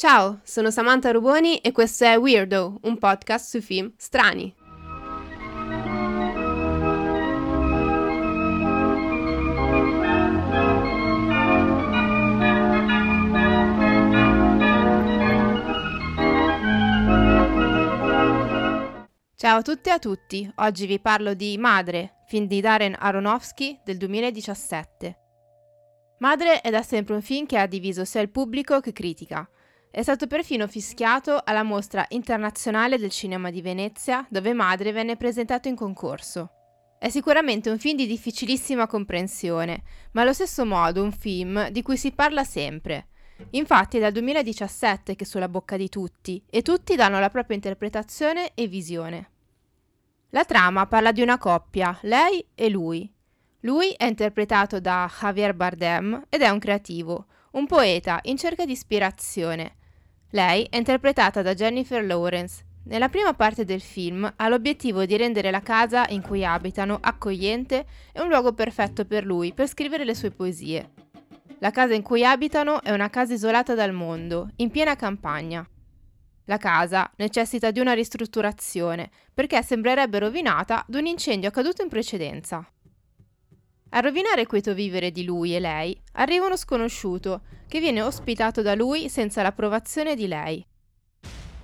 Ciao, sono Samantha Ruboni e questo è Weirdo, un podcast sui film strani. Ciao a tutte e a tutti, oggi vi parlo di Madre, film di Darren Aronofsky del 2017. Madre è da sempre un film che ha diviso sia il pubblico che critica. È stato perfino fischiato alla mostra internazionale del cinema di Venezia, dove Madre venne presentato in concorso. È sicuramente un film di difficilissima comprensione, ma allo stesso modo un film di cui si parla sempre. Infatti è dal 2017 che è sulla bocca di tutti, e tutti danno la propria interpretazione e visione. La trama parla di una coppia, lei e lui. Lui è interpretato da Javier Bardem ed è un creativo, un poeta in cerca di ispirazione. Lei è interpretata da Jennifer Lawrence. Nella prima parte del film ha l'obiettivo di rendere la casa in cui abitano accogliente e un luogo perfetto per lui per scrivere le sue poesie. La casa in cui abitano è una casa isolata dal mondo, in piena campagna. La casa necessita di una ristrutturazione perché sembrerebbe rovinata da un incendio accaduto in precedenza. A rovinare quieto vivere di lui e lei arriva uno sconosciuto che viene ospitato da lui senza l'approvazione di lei.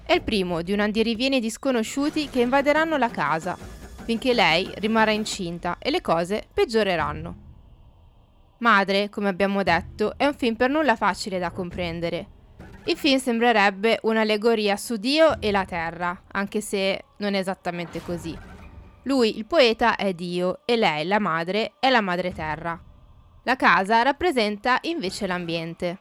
È il primo di un andirivieni di sconosciuti che invaderanno la casa, finché lei rimarrà incinta e le cose peggioreranno. Madre, come abbiamo detto, è un film per nulla facile da comprendere il film sembrerebbe un'allegoria su Dio e la terra, anche se non è esattamente così. Lui, il poeta, è Dio e lei, la madre, è la madre terra. La casa rappresenta invece l'ambiente.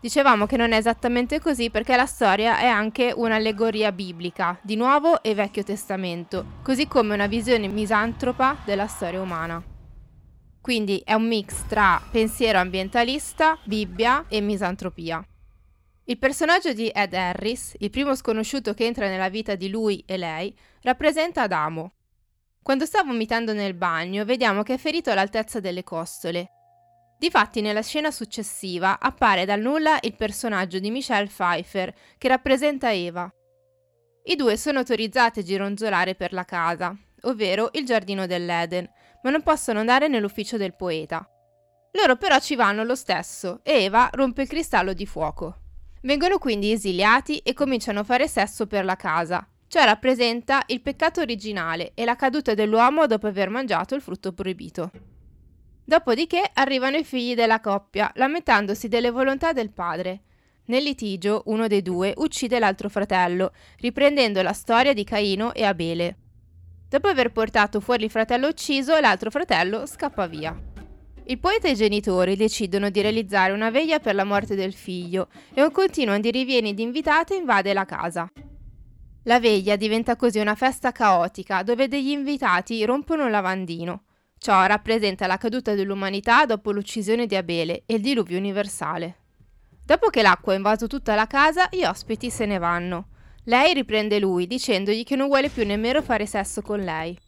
Dicevamo che non è esattamente così perché la storia è anche un'allegoria biblica, di Nuovo e Vecchio Testamento, così come una visione misantropa della storia umana. Quindi è un mix tra pensiero ambientalista, Bibbia e misantropia. Il personaggio di Ed Harris, il primo sconosciuto che entra nella vita di lui e lei, rappresenta Adamo. Quando sta vomitando nel bagno, vediamo che è ferito all'altezza delle costole. Difatti, nella scena successiva appare dal nulla il personaggio di Michelle Pfeiffer, che rappresenta Eva. I due sono autorizzati a gironzolare per la casa, ovvero il giardino dell'Eden, ma non possono andare nell'ufficio del poeta. Loro però ci vanno lo stesso e Eva rompe il cristallo di fuoco. Vengono quindi esiliati e cominciano a fare sesso per la casa. Ciò rappresenta il peccato originale e la caduta dell'uomo dopo aver mangiato il frutto proibito. Dopodiché arrivano i figli della coppia, lamentandosi delle volontà del padre. Nel litigio, uno dei due uccide l'altro fratello, riprendendo la storia di Caino e Abele. Dopo aver portato fuori il fratello ucciso, l'altro fratello scappa via. Il poeta e i genitori decidono di realizzare una veglia per la morte del figlio e un continuo andirivieni di invitate invade la casa. La veglia diventa così una festa caotica dove degli invitati rompono un lavandino. Ciò rappresenta la caduta dell'umanità dopo l'uccisione di Abele e il diluvio universale. Dopo che l'acqua ha invaso tutta la casa, gli ospiti se ne vanno. Lei riprende lui dicendogli che non vuole più nemmeno fare sesso con lei.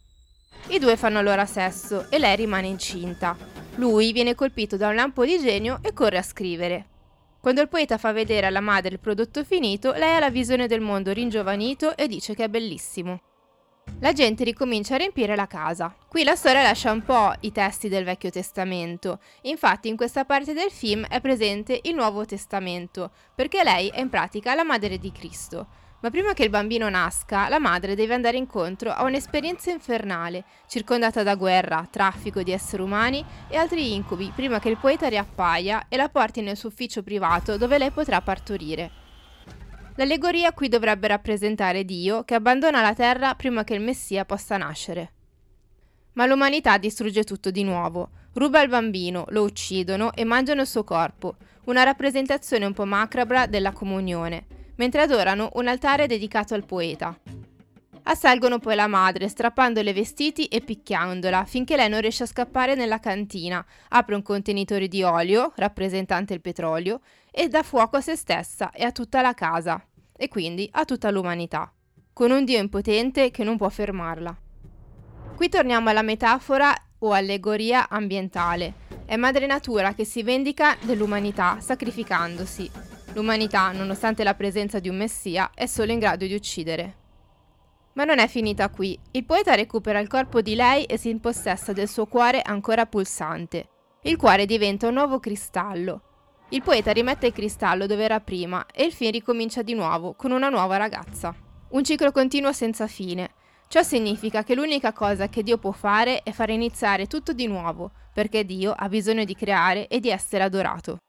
I due fanno allora sesso e lei rimane incinta. Lui viene colpito da un lampo di genio e corre a scrivere. Quando il poeta fa vedere alla madre il prodotto finito, lei ha la visione del mondo ringiovanito e dice che è bellissimo. La gente ricomincia a riempire la casa. Qui la storia lascia un po' i testi del Vecchio Testamento. Infatti in questa parte del film è presente il Nuovo Testamento, perché lei è in pratica la madre di Cristo. Ma prima che il bambino nasca, la madre deve andare incontro a un'esperienza infernale, circondata da guerra, traffico di esseri umani e altri incubi, prima che il poeta riappaia e la porti nel suo ufficio privato dove lei potrà partorire. L'allegoria qui dovrebbe rappresentare Dio che abbandona la terra prima che il Messia possa nascere. Ma l'umanità distrugge tutto di nuovo, ruba il bambino, lo uccidono e mangiano il suo corpo, una rappresentazione un po' macabra della comunione mentre adorano un altare dedicato al poeta. Assalgono poi la madre, strappandole vestiti e picchiandola, finché lei non riesce a scappare nella cantina, apre un contenitore di olio, rappresentante il petrolio, e dà fuoco a se stessa e a tutta la casa, e quindi a tutta l'umanità, con un dio impotente che non può fermarla. Qui torniamo alla metafora o allegoria ambientale. È madre natura che si vendica dell'umanità sacrificandosi, L'umanità, nonostante la presenza di un messia, è solo in grado di uccidere. Ma non è finita qui. Il poeta recupera il corpo di lei e si impossessa del suo cuore ancora pulsante. Il cuore diventa un nuovo cristallo. Il poeta rimette il cristallo dove era prima e il film ricomincia di nuovo con una nuova ragazza. Un ciclo continuo senza fine. Ciò significa che l'unica cosa che Dio può fare è fare iniziare tutto di nuovo, perché Dio ha bisogno di creare e di essere adorato.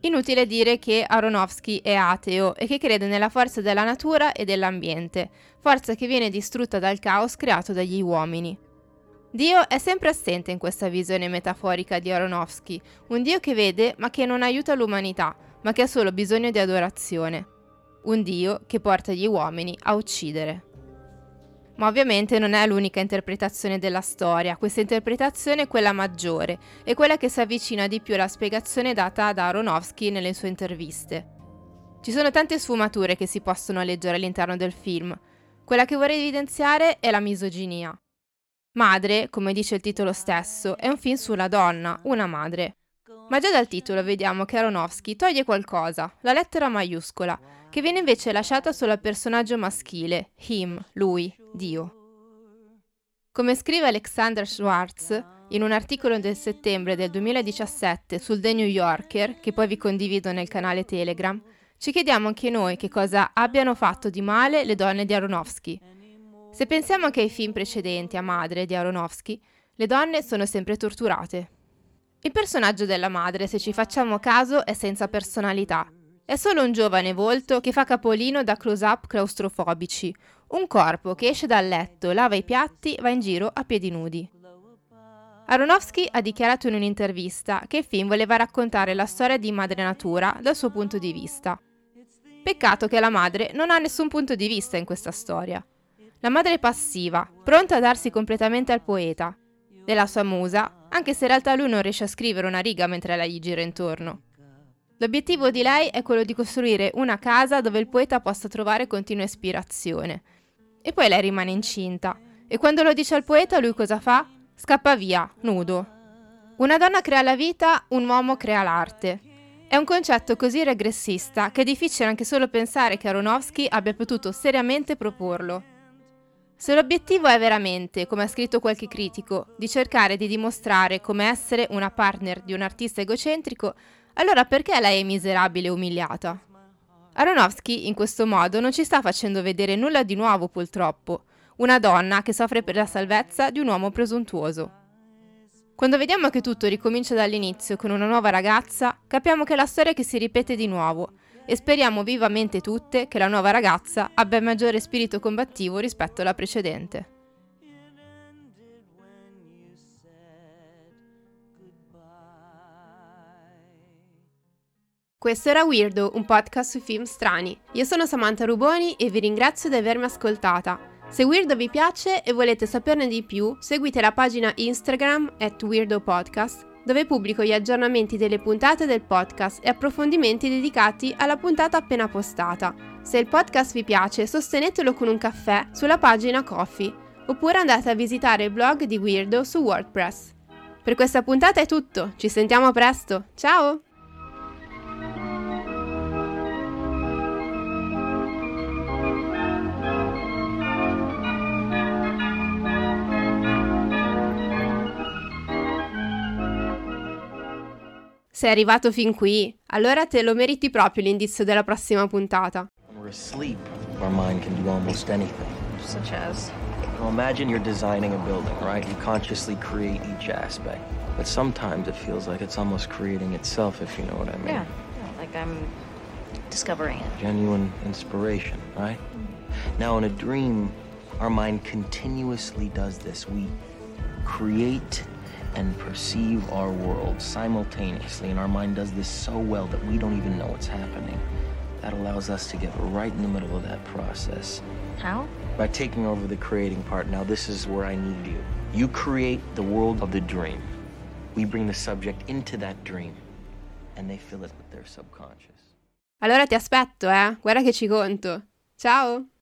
Inutile dire che Aronofsky è ateo e che crede nella forza della natura e dell'ambiente, forza che viene distrutta dal caos creato dagli uomini. Dio è sempre assente in questa visione metaforica di Aronofsky, un Dio che vede ma che non aiuta l'umanità, ma che ha solo bisogno di adorazione. Un Dio che porta gli uomini a uccidere. Ma ovviamente non è l'unica interpretazione della storia, questa interpretazione è quella maggiore e quella che si avvicina di più alla spiegazione data da Aronofsky nelle sue interviste. Ci sono tante sfumature che si possono leggere all'interno del film. Quella che vorrei evidenziare è la misoginia. Madre, come dice il titolo stesso, è un film sulla donna, una madre. Ma già dal titolo vediamo che Aronofsky toglie qualcosa, la lettera maiuscola, che viene invece lasciata solo al personaggio maschile, him, lui, Dio. Come scrive Alexander Schwartz in un articolo del settembre del 2017 sul The New Yorker, che poi vi condivido nel canale Telegram, ci chiediamo anche noi che cosa abbiano fatto di male le donne di Aronofsky. Se pensiamo anche ai film precedenti a madre di Aronofsky, le donne sono sempre torturate. Il personaggio della madre, se ci facciamo caso, è senza personalità. È solo un giovane volto che fa capolino da close-up claustrofobici, un corpo che esce dal letto, lava i piatti, va in giro a piedi nudi. Aronofsky ha dichiarato in un'intervista che il film voleva raccontare la storia di Madre Natura dal suo punto di vista. Peccato che la madre non ha nessun punto di vista in questa storia. La madre è passiva, pronta a darsi completamente al poeta, della sua musa, anche se in realtà lui non riesce a scrivere una riga mentre la gli gira intorno. L'obiettivo di lei è quello di costruire una casa dove il poeta possa trovare continua ispirazione. E poi lei rimane incinta. E quando lo dice al poeta, lui cosa fa? Scappa via, nudo. Una donna crea la vita, un uomo crea l'arte. È un concetto così regressista che è difficile anche solo pensare che Aronofsky abbia potuto seriamente proporlo. Se l'obiettivo è veramente, come ha scritto qualche critico, di cercare di dimostrare come essere una partner di un artista egocentrico, allora perché lei è miserabile e umiliata? Aronofsky in questo modo non ci sta facendo vedere nulla di nuovo purtroppo, una donna che soffre per la salvezza di un uomo presuntuoso. Quando vediamo che tutto ricomincia dall'inizio con una nuova ragazza, capiamo che è la storia che si ripete di nuovo e speriamo vivamente tutte che la nuova ragazza abbia maggiore spirito combattivo rispetto alla precedente. Questo era Weirdo, un podcast sui film strani. Io sono Samantha Ruboni e vi ringrazio di avermi ascoltata. Se Weirdo vi piace e volete saperne di più, seguite la pagina Instagram at weirdopodcast dove pubblico gli aggiornamenti delle puntate del podcast e approfondimenti dedicati alla puntata appena postata. Se il podcast vi piace, sostenetelo con un caffè sulla pagina Coffee, oppure andate a visitare il blog di Weirdo su WordPress. Per questa puntata è tutto, ci sentiamo presto, ciao! Sei arrivato fin qui, allora te lo meriti proprio l'indizio della prossima puntata. Asleep. Such as? Well, imagine you're designing a building, right? You consciously create each aspect. But sometimes it feels like it's almost creating itself, if you know what I mean. Yeah, yeah, like I'm discovering it. Genuine inspiration, right? Now, in a dream, our mind continuously does this. We create and perceive our world simultaneously, and our mind does this so well that we don't even know what's happening. That allows us to get right in the middle of that process. How? By taking over the creating part, now this is where I need you. You create the world of the dream. We bring the subject into that dream, and they fill it with their subconscious. Allora ti aspetto, eh? Guarda che ci conto. Ciao!